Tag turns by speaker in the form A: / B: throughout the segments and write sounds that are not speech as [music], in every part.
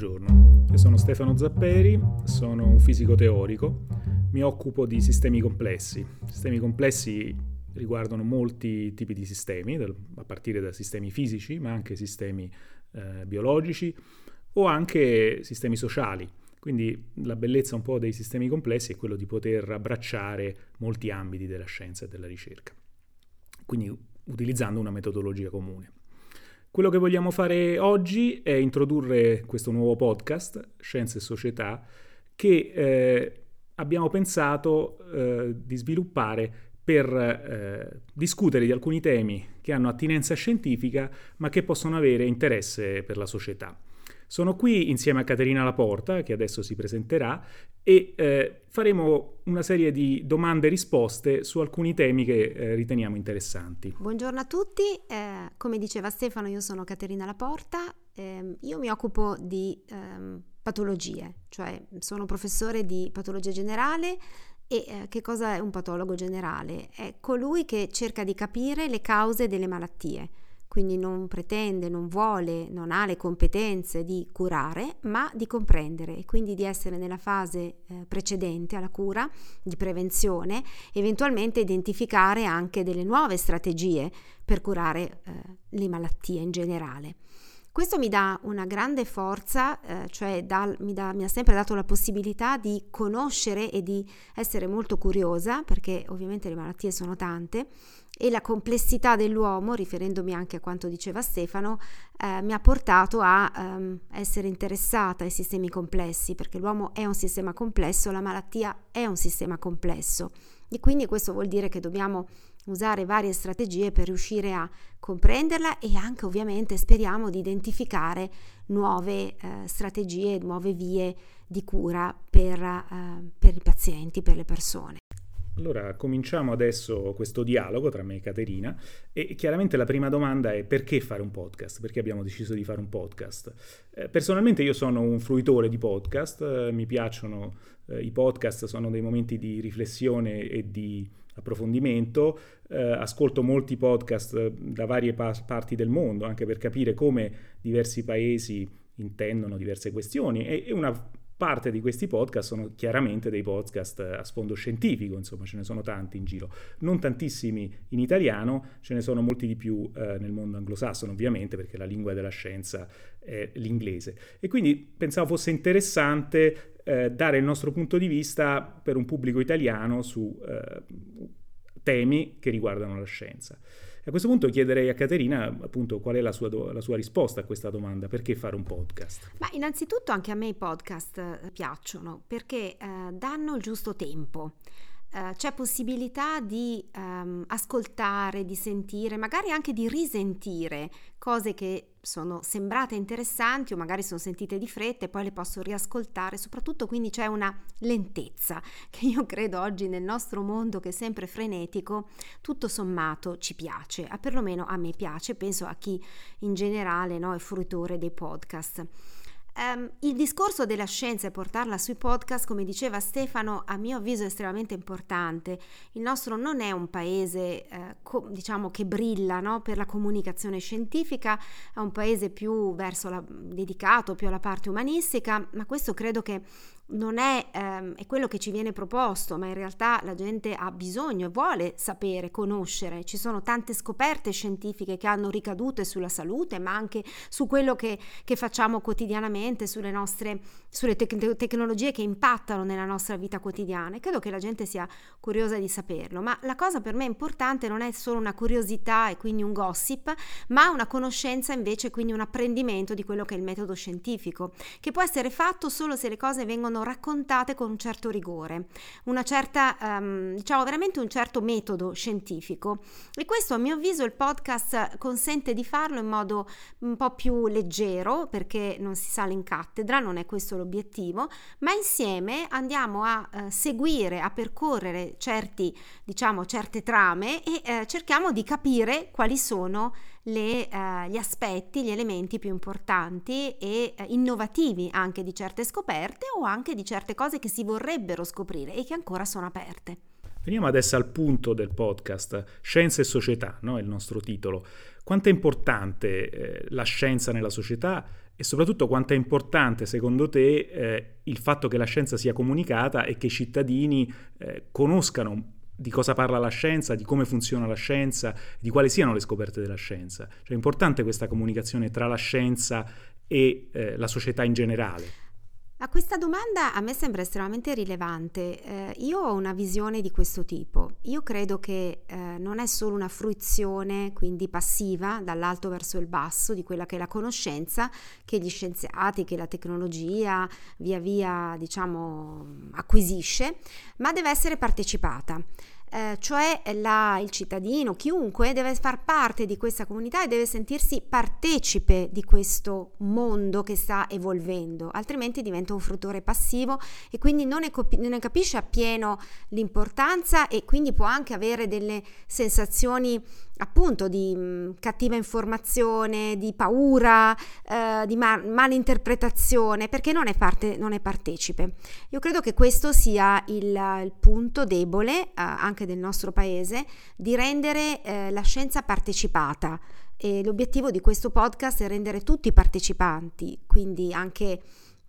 A: buongiorno. Io sono Stefano Zapperi, sono un fisico teorico, mi occupo di sistemi complessi. Sistemi complessi riguardano molti tipi di sistemi, a partire da sistemi fisici, ma anche sistemi eh, biologici o anche sistemi sociali. Quindi la bellezza un po' dei sistemi complessi è quello di poter abbracciare molti ambiti della scienza e della ricerca, quindi utilizzando una metodologia comune. Quello che vogliamo fare oggi è introdurre questo nuovo podcast, Scienze e Società, che eh, abbiamo pensato eh, di sviluppare per eh, discutere di alcuni temi che hanno attinenza scientifica ma che possono avere interesse per la società. Sono qui insieme a Caterina Laporta, che adesso si presenterà, e eh, faremo una serie di domande e risposte su alcuni temi che eh, riteniamo interessanti.
B: Buongiorno a tutti, eh, come diceva Stefano io sono Caterina Laporta, ehm, io mi occupo di ehm, patologie, cioè sono professore di patologia generale e eh, che cosa è un patologo generale? È colui che cerca di capire le cause delle malattie quindi non pretende, non vuole, non ha le competenze di curare, ma di comprendere e quindi di essere nella fase eh, precedente alla cura, di prevenzione, eventualmente identificare anche delle nuove strategie per curare eh, le malattie in generale. Questo mi dà una grande forza, eh, cioè da, mi, dà, mi, ha sempre dato la possibilità di conoscere e di essere molto curiosa, perché ovviamente le malattie sono tante, e la complessità dell'uomo, riferendomi anche a quanto diceva Stefano, eh, mi ha portato a um, essere interessata ai sistemi complessi, perché l'uomo è un sistema complesso, la malattia è un sistema complesso. E quindi questo vuol dire che dobbiamo usare varie strategie per riuscire a comprenderla e anche ovviamente speriamo di identificare nuove eh, strategie, nuove vie di cura per, eh, per i pazienti, per le persone.
A: Allora, cominciamo adesso questo dialogo tra me e Caterina e chiaramente la prima domanda è perché fare un podcast? Perché abbiamo deciso di fare un podcast? Eh, personalmente io sono un fruitore di podcast, eh, mi piacciono eh, i podcast, sono dei momenti di riflessione e di approfondimento, eh, ascolto molti podcast da varie pa- parti del mondo anche per capire come diversi paesi intendono diverse questioni e, e una parte di questi podcast sono chiaramente dei podcast a sfondo scientifico, insomma ce ne sono tanti in giro, non tantissimi in italiano, ce ne sono molti di più eh, nel mondo anglosassone ovviamente perché la lingua della scienza è l'inglese e quindi pensavo fosse interessante eh, dare il nostro punto di vista per un pubblico italiano su eh, temi che riguardano la scienza. A questo punto chiederei a Caterina appunto qual è la sua, do- la sua, risposta a questa domanda, perché fare un podcast?
B: Ma innanzitutto anche a me i podcast eh, piacciono perché eh, danno il giusto tempo. Uh, c'è possibilità di um, ascoltare, di sentire, magari anche di risentire cose che sono sembrate interessanti o magari sono sentite di fretta e poi le posso riascoltare, soprattutto quindi c'è una lentezza [laughs] che io credo oggi nel nostro mondo che è sempre frenetico, tutto sommato ci piace, a perlomeno a me piace, penso a chi in generale no, è fruitore dei podcast. Um, il discorso della scienza e portarla sui podcast, come diceva Stefano, a mio avviso è estremamente importante. Il nostro non è un paese, eh, co- diciamo, che brilla no? per la comunicazione scientifica, è un paese più verso la, dedicato più alla parte umanistica, ma questo credo che non è, ehm, è, quello che ci viene proposto, ma in realtà la gente ha bisogno e vuole sapere, conoscere. Ci sono tante scoperte scientifiche che hanno ricadute sulla salute, ma anche su quello che, che facciamo quotidianamente, sulle nostre sulle tec- tecnologie che impattano nella nostra vita quotidiana e credo che la gente sia curiosa di saperlo. Ma la cosa per me importante non è solo una curiosità e quindi un gossip, ma una conoscenza invece, quindi un apprendimento di quello che è il metodo scientifico, che può essere fatto solo se le cose vengono vengono raccontate con un certo rigore, una certa, um, diciamo veramente un certo metodo scientifico. E questo a mio avviso il podcast consente di farlo in modo un po' più leggero, perché non si sale in cattedra, non è questo l'obiettivo, ma insieme andiamo a uh, seguire, a percorrere certi, diciamo, certe trame e uh, cerchiamo di capire quali sono le, eh, gli aspetti, gli elementi più importanti e eh, innovativi anche di certe scoperte o anche di certe cose che si vorrebbero scoprire e che ancora sono aperte.
A: Veniamo adesso al punto del podcast, Scienza e società, no? il nostro titolo. Quanto è importante eh, la scienza nella società e soprattutto quanto è importante secondo te eh, il fatto che la scienza sia comunicata e che i cittadini eh, conoscano di cosa parla la scienza, di come funziona la scienza, di quali siano le scoperte della scienza. Cioè è importante questa comunicazione tra la scienza e eh, la società in generale.
B: A questa domanda a me sembra estremamente rilevante. Eh, io ho una visione di questo tipo. Io credo che eh, non è solo una fruizione, quindi passiva, dall'alto verso il basso, di quella che è la conoscenza che gli scienziati, che la tecnologia via via, diciamo, acquisisce, ma deve essere partecipata eh, cioè la, il cittadino, chiunque deve far parte di questa comunità e deve sentirsi partecipe di questo mondo che sta evolvendo, altrimenti diventa un fruttore passivo e quindi non ne, non ne capisce appieno l'importanza e quindi può anche avere delle sensazioni appunto di mh, mm, cattiva informazione, di paura, eh, di ma- malinterpretazione, perché non è, parte, non è partecipe. Io credo che questo sia il, il punto debole eh, anche del nostro paese di rendere eh, la scienza partecipata. E l'obiettivo di questo podcast è rendere tutti partecipanti, quindi anche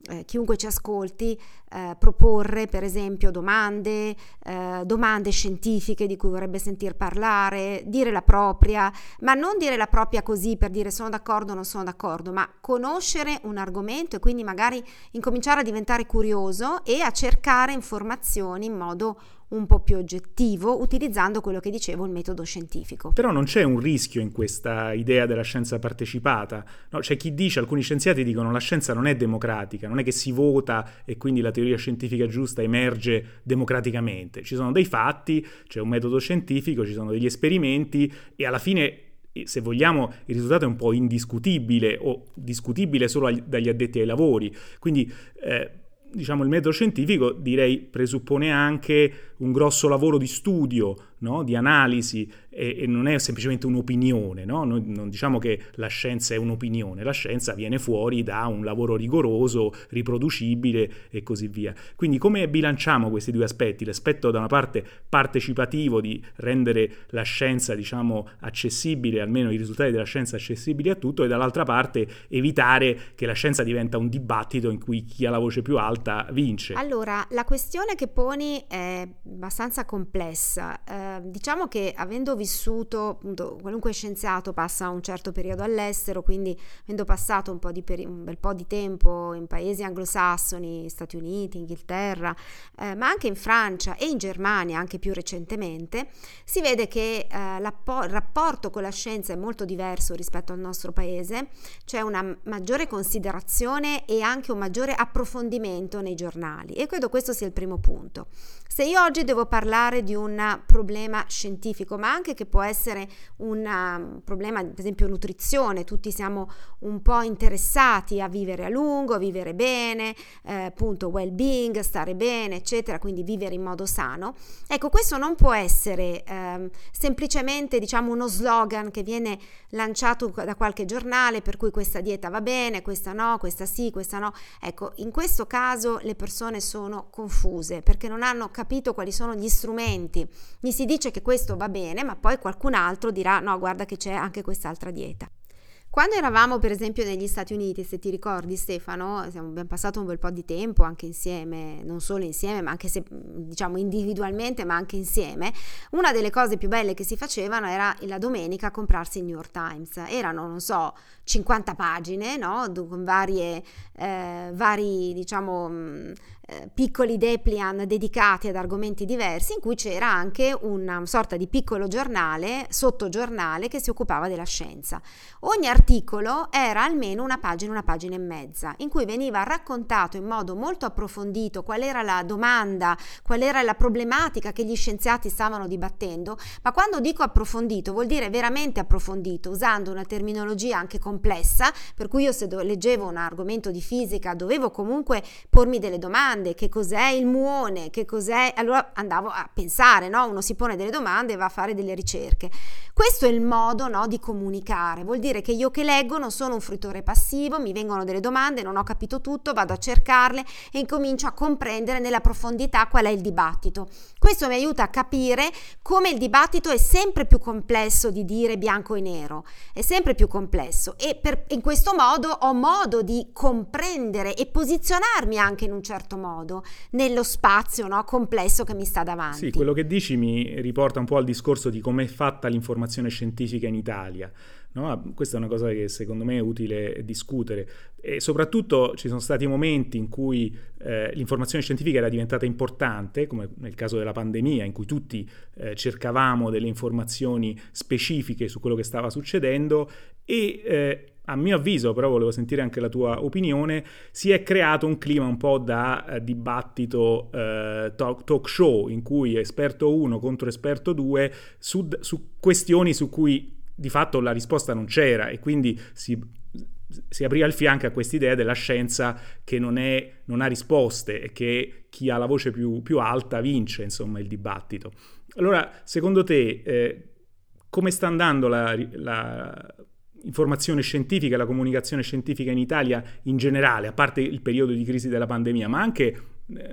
B: eh, chiunque ci ascolti eh, proporre per esempio domande, eh, domande scientifiche di cui vorrebbe sentir parlare, dire la propria, ma non dire la propria così per dire sono d'accordo o non sono d'accordo, ma conoscere un argomento e quindi magari incominciare a diventare curioso e a cercare informazioni in modo un po' più oggettivo utilizzando quello che dicevo, il metodo scientifico.
A: Però non c'è un rischio in questa idea della scienza partecipata. No? C'è chi dice, alcuni scienziati dicono la scienza non è democratica, non è che si vota e quindi la teoria scientifica giusta emerge democraticamente. Ci sono dei fatti, c'è un metodo scientifico, ci sono degli esperimenti e alla fine se vogliamo, il risultato è un po' indiscutibile o discutibile solo dagli addetti ai lavori. Quindi eh, diciamo, il metodo scientifico direi presuppone anche un grosso lavoro di studio, no? di analisi e, e, non è semplicemente un'opinione, no? Noi non diciamo che la scienza è un'opinione, la scienza viene fuori da un lavoro rigoroso, riproducibile e così via. Quindi come bilanciamo questi due aspetti? L'aspetto da una parte partecipativo di rendere la scienza, diciamo, accessibile, almeno i risultati della scienza accessibili a tutto e dall'altra parte evitare che la scienza diventa un dibattito in cui chi ha la voce più alta vince.
B: Allora, la questione che poni è abbastanza complessa. Eh, diciamo che avendo vissuto, appunto, qualunque scienziato passa un certo periodo all'estero, quindi avendo passato un, peri- un bel po' di tempo in paesi anglosassoni, Stati Uniti, Inghilterra, eh, ma anche in Francia e in Germania, anche più recentemente, si vede che eh, il rapporto con la scienza è molto diverso rispetto al nostro paese, c'è una maggiore considerazione e anche un maggiore approfondimento nei giornali e credo questo sia il primo punto. Se io oggi devo parlare di un problema scientifico, ma anche che può essere un um, problema, per esempio nutrizione, tutti siamo un po' interessati a vivere a lungo, a vivere bene, eh, appunto well-being, stare bene, eccetera, quindi vivere in modo sano. Ecco, questo non può essere eh, semplicemente, diciamo, uno slogan che viene lanciato da qualche giornale per cui questa dieta va bene, questa no, questa sì, questa no. Ecco, in questo caso le persone sono confuse perché non hanno capito quali sono gli strumenti, gli si dice che questo va bene, ma poi qualcun altro dirà no, guarda che c'è anche quest'altra dieta. Quando eravamo per esempio negli Stati Uniti, se ti ricordi Stefano, abbiamo passato un bel po' di tempo anche insieme, non solo insieme, ma anche se diciamo individualmente, ma anche insieme, una delle cose più belle che si facevano era la domenica comprarsi il New York Times. Erano, non so, 50 pagine, no? Con varie, eh, vari, diciamo, eh, piccoli deplian dedicati ad argomenti diversi, in cui c'era anche una sorta di piccolo giornale, sottogiornale, che si occupava della scienza. Ogni articolo era almeno una pagina, una pagina e mezza, in cui veniva raccontato in modo molto approfondito qual era la domanda, qual era la problematica che gli scienziati stavano dibattendo, ma quando dico approfondito vuol dire veramente approfondito, usando una terminologia anche complessa, per cui io se leggevo un argomento di fisica dovevo comunque pormi delle domande, domande, che cos'è il muone, che cos'è... Allora andavo a pensare, no? Uno si pone delle domande e va a fare delle ricerche. Questo è il modo no, di comunicare, vuol dire che io che leggo non sono un fruitore passivo, mi vengono delle domande, non ho capito tutto, vado a cercarle e incomincio a comprendere nella profondità qual è il dibattito. Questo mi aiuta a capire come il dibattito è sempre più complesso di dire bianco e nero, è sempre più complesso e per, in questo modo ho modo di comprendere e posizionarmi anche in un certo modo nello spazio no, complesso che mi sta davanti.
A: Sì, quello che dici mi riporta un po' al discorso di come è fatta l'informazione scientifica in Italia. No? Questa è una cosa che secondo me è utile discutere e soprattutto ci sono stati momenti in cui eh, l'informazione scientifica era diventata importante, come nel caso della pandemia, in cui tutti eh, cercavamo delle informazioni specifiche su quello che stava succedendo e eh, a mio avviso, però volevo sentire anche la tua opinione, si è creato un clima un po' da eh, dibattito eh, talk, talk, show in cui esperto 1 contro esperto 2 su, su questioni su cui di fatto la risposta non c'era e quindi si, si apriva il fianco a questa idea della scienza che non, è, non, ha risposte e che chi ha la voce più, più alta vince insomma, il dibattito. Allora, secondo te, eh, come sta andando la, la informazione scientifica, la comunicazione scientifica in Italia in generale, a parte il periodo di crisi della pandemia, ma anche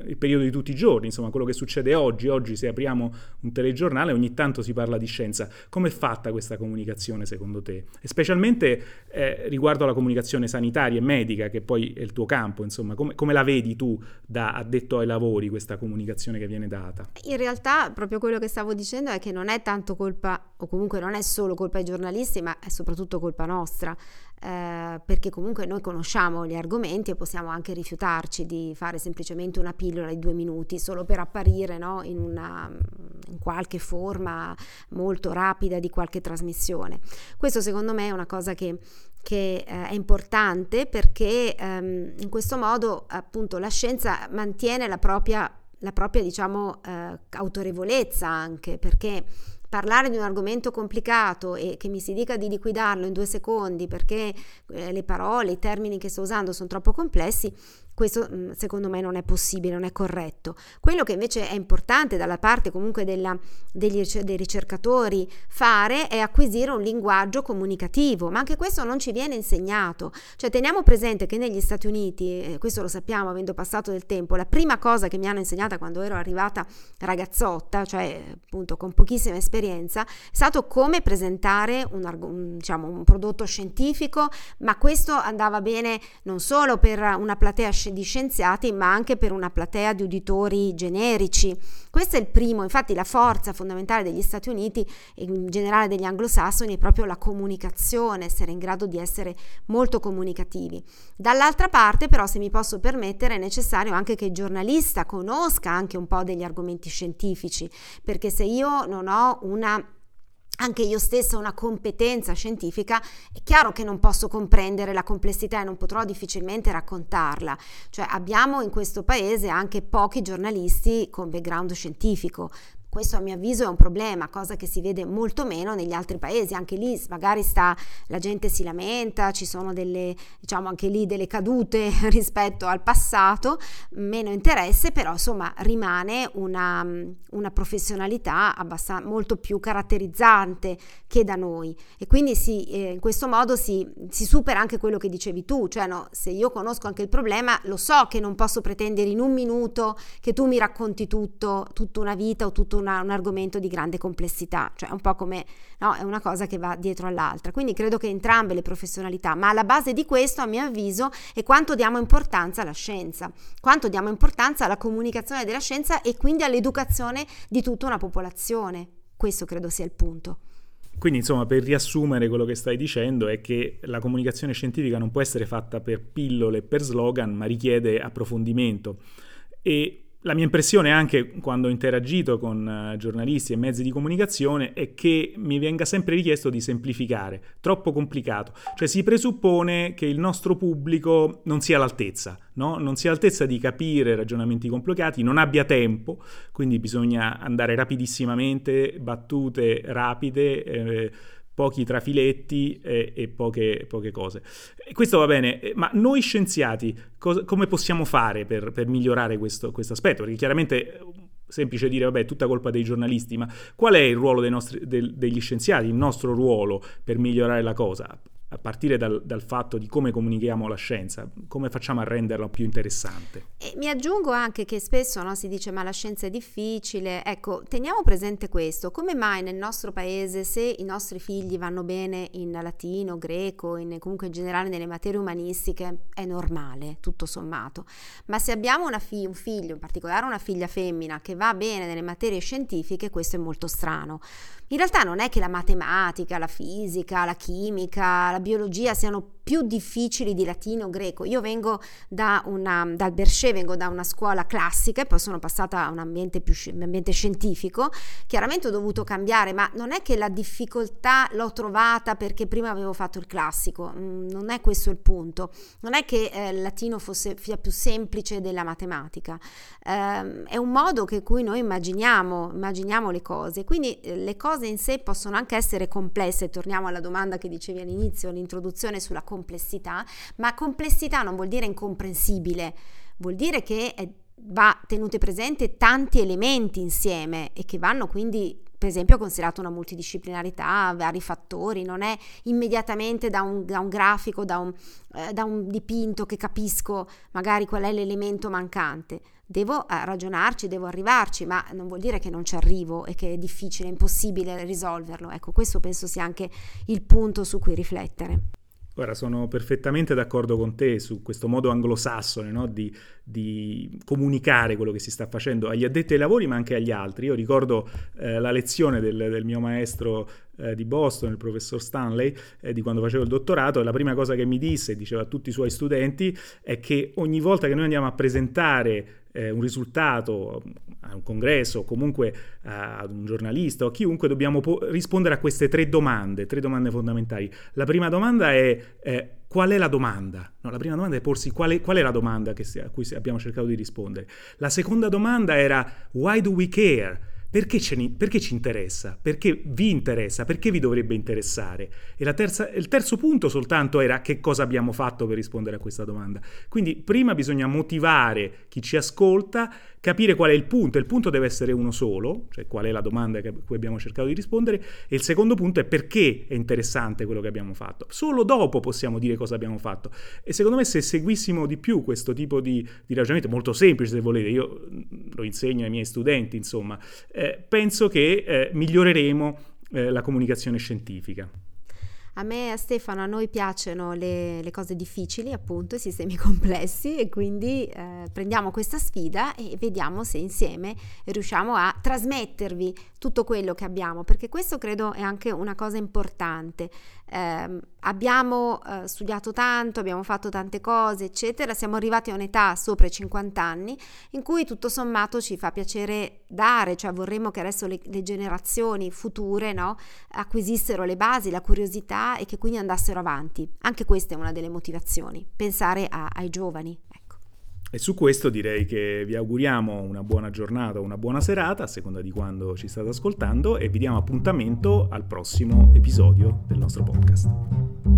A: il periodo di tutti i giorni, insomma quello che succede oggi. Oggi se apriamo un telegiornale ogni tanto si parla di scienza. Come è fatta questa comunicazione secondo te? E specialmente eh, riguardo alla comunicazione sanitaria e medica, che poi è il tuo campo, insomma, come, come, la vedi tu da addetto ai lavori questa comunicazione che viene data?
B: In realtà proprio quello che stavo dicendo è che non è tanto colpa, o comunque non è solo colpa dei giornalisti, ma è soprattutto colpa nostra eh, perché comunque noi conosciamo gli argomenti e possiamo anche rifiutarci di fare semplicemente una pillola di due minuti solo per apparire no, in, una, in qualche forma molto rapida di qualche trasmissione. Questo secondo me è una cosa che che eh, è importante perché ehm, in questo modo appunto la scienza mantiene la propria, la propria diciamo eh, autorevolezza anche perché parlare di un argomento complicato e che mi si dica di liquidarlo in due secondi perché eh, le parole, i termini che sto usando sono troppo complessi, questo mm, secondo me non è possibile, non è corretto. Quello che invece è importante dalla parte comunque della, degli, dei ricercatori fare è acquisire un linguaggio comunicativo, ma anche questo non ci viene insegnato. Cioè teniamo presente che negli Stati Uniti, eh, questo lo sappiamo avendo passato del tempo, la prima cosa che mi hanno insegnata quando ero arrivata ragazzotta, cioè appunto con pochissima esperienza, è stato come presentare un, un, diciamo, un prodotto scientifico, ma questo andava bene non solo per una platea scientifica, di scienziati, ma anche per una platea di uditori generici. Questo è il primo, infatti la forza fondamentale degli Stati Uniti e in generale degli anglosassoni è proprio la comunicazione, essere in grado di essere molto comunicativi. Dall'altra parte però, se mi posso permettere, è necessario anche che il giornalista conosca anche un po' degli argomenti scientifici, perché se io non ho una anche io stessa una competenza scientifica, è chiaro che non posso comprendere la complessità e non potrò difficilmente raccontarla. Cioè abbiamo in questo paese anche pochi giornalisti con background scientifico, questo a mio avviso è un problema, cosa che si vede molto meno negli altri paesi, anche lì magari sta, la gente si lamenta, ci sono delle, diciamo anche lì delle cadute [laughs] rispetto al passato, meno interesse, però insomma rimane una, una professionalità abbastanza, molto più caratterizzante che da noi. E quindi si, eh, in questo modo si, si, supera anche quello che dicevi tu, cioè no, se io conosco anche il problema lo so che non posso pretendere in un minuto che tu mi racconti tutto, tutta una vita o tutto una, un argomento di grande complessità, cioè un po' come no, è una cosa che va dietro all'altra. Quindi credo che entrambe le professionalità, ma alla base di questo, a mio avviso, è quanto diamo importanza alla scienza, quanto diamo importanza alla comunicazione della scienza e quindi all'educazione di tutta una popolazione. Questo credo sia il punto.
A: Quindi, insomma, per riassumere quello che stai dicendo è che la comunicazione scientifica non può essere fatta per pillole, per slogan, ma richiede approfondimento. E la mia impressione anche quando ho interagito con uh, giornalisti e mezzi di comunicazione è che mi venga sempre richiesto di semplificare, troppo complicato, cioè si presuppone che il nostro pubblico non sia all'altezza, no? non sia all'altezza di capire ragionamenti complicati, non abbia tempo, quindi bisogna andare rapidissimamente, battute rapide. Eh, pochi trafiletti e, e poche, poche, cose. E questo va bene, eh, ma noi scienziati cosa, come possiamo fare per, per migliorare questo, aspetto? Perché chiaramente è semplice dire, vabbè, è tutta colpa dei giornalisti, ma qual è il ruolo nostri, del, degli scienziati, il nostro ruolo per migliorare la cosa? A partire dal, dal, fatto di come comunichiamo la scienza, come facciamo a renderla più interessante.
B: E mi aggiungo anche che spesso no, si dice ma la scienza è difficile, ecco, teniamo presente questo, come mai nel nostro paese se i nostri figli vanno bene in latino, greco, in, comunque in generale nelle materie umanistiche è normale, tutto sommato, ma se abbiamo fi- un figlio, in particolare una figlia femmina, che va bene nelle materie scientifiche, questo è molto strano. In realtà non è che la matematica, la fisica, la chimica, la biologia siano più difficili di latino greco. Io vengo da una, dal Berchet, vengo da una scuola classica e poi sono passata a un ambiente, più, un ambiente scientifico. Chiaramente ho dovuto cambiare, ma non è che la difficoltà l'ho trovata perché prima avevo fatto il classico, mm, non è questo il punto. Non è che eh, il latino fosse sia più semplice della matematica, eh, è un modo che cui noi immaginiamo, immaginiamo le cose. Quindi eh, le cose in sé possono anche essere complesse. Torniamo alla domanda che dicevi all'inizio, l'introduzione sulla complessità complessità, ma complessità non vuol dire incomprensibile, vuol dire che è, va tenute presente tanti elementi insieme e che vanno quindi per esempio considerato una multidisciplinarità, vari fattori, non è immediatamente da un, da un grafico, da un, eh, da un, dipinto che capisco magari qual è l'elemento mancante. Devo eh, ragionarci, devo arrivarci, ma non vuol dire che non ci arrivo e che è difficile, impossibile risolverlo. Ecco, questo penso sia anche il punto su cui riflettere.
A: Guarda, sono perfettamente d'accordo con te su questo modo anglosassone no? di, di, comunicare quello che si sta facendo agli addetti ai lavori, ma anche agli altri. Io ricordo eh, la lezione del, del mio maestro eh, di Boston, il professor Stanley, eh, di quando facevo il dottorato, e la prima cosa che mi disse, diceva a tutti i suoi studenti, è che ogni volta che noi andiamo a presentare eh, un risultato a un congresso o comunque ad un giornalista o a chiunque, dobbiamo po- rispondere a queste tre domande, tre domande fondamentali. La prima domanda è eh, qual è la domanda? No, la prima domanda è porsi qual è, qual è la domanda si, a cui abbiamo cercato di rispondere. La seconda domanda era why do we care? Perché, perché, ci interessa? Perché vi interessa? Perché vi dovrebbe interessare? E terza, il terzo punto soltanto era che cosa abbiamo fatto per rispondere a questa domanda. Quindi prima bisogna motivare chi ci ascolta capire qual è il punto. Il punto deve essere uno solo, cioè qual è la domanda a cui abbiamo cercato di rispondere, e il secondo punto è perché è interessante quello che abbiamo fatto. Solo dopo possiamo dire cosa abbiamo fatto. E secondo me se seguissimo di più questo tipo di, di ragionamento, molto semplice se volete, io lo insegno ai miei studenti, insomma, eh, penso che eh, miglioreremo eh, la comunicazione scientifica.
B: A me e a Stefano, a noi piacciono le, le cose difficili, appunto, i sistemi [laughs] complessi e quindi eh, prendiamo questa sfida e vediamo se insieme riusciamo a trasmettervi tutto quello che abbiamo, perché questo credo è anche una cosa importante. Eh, abbiamo eh, studiato tanto, abbiamo fatto tante cose, eccetera, siamo arrivati a un'età sopra i 50 anni in cui tutto sommato ci fa piacere dare, cioè vorremmo che adesso le, le generazioni future no, acquisissero le basi, la curiosità e che quindi andassero avanti. Anche questa è una delle motivazioni, pensare a, ai giovani.
A: E su questo direi che vi auguriamo una buona giornata o una buona serata, a seconda di quando ci state ascoltando, e vi diamo appuntamento al prossimo episodio del nostro podcast.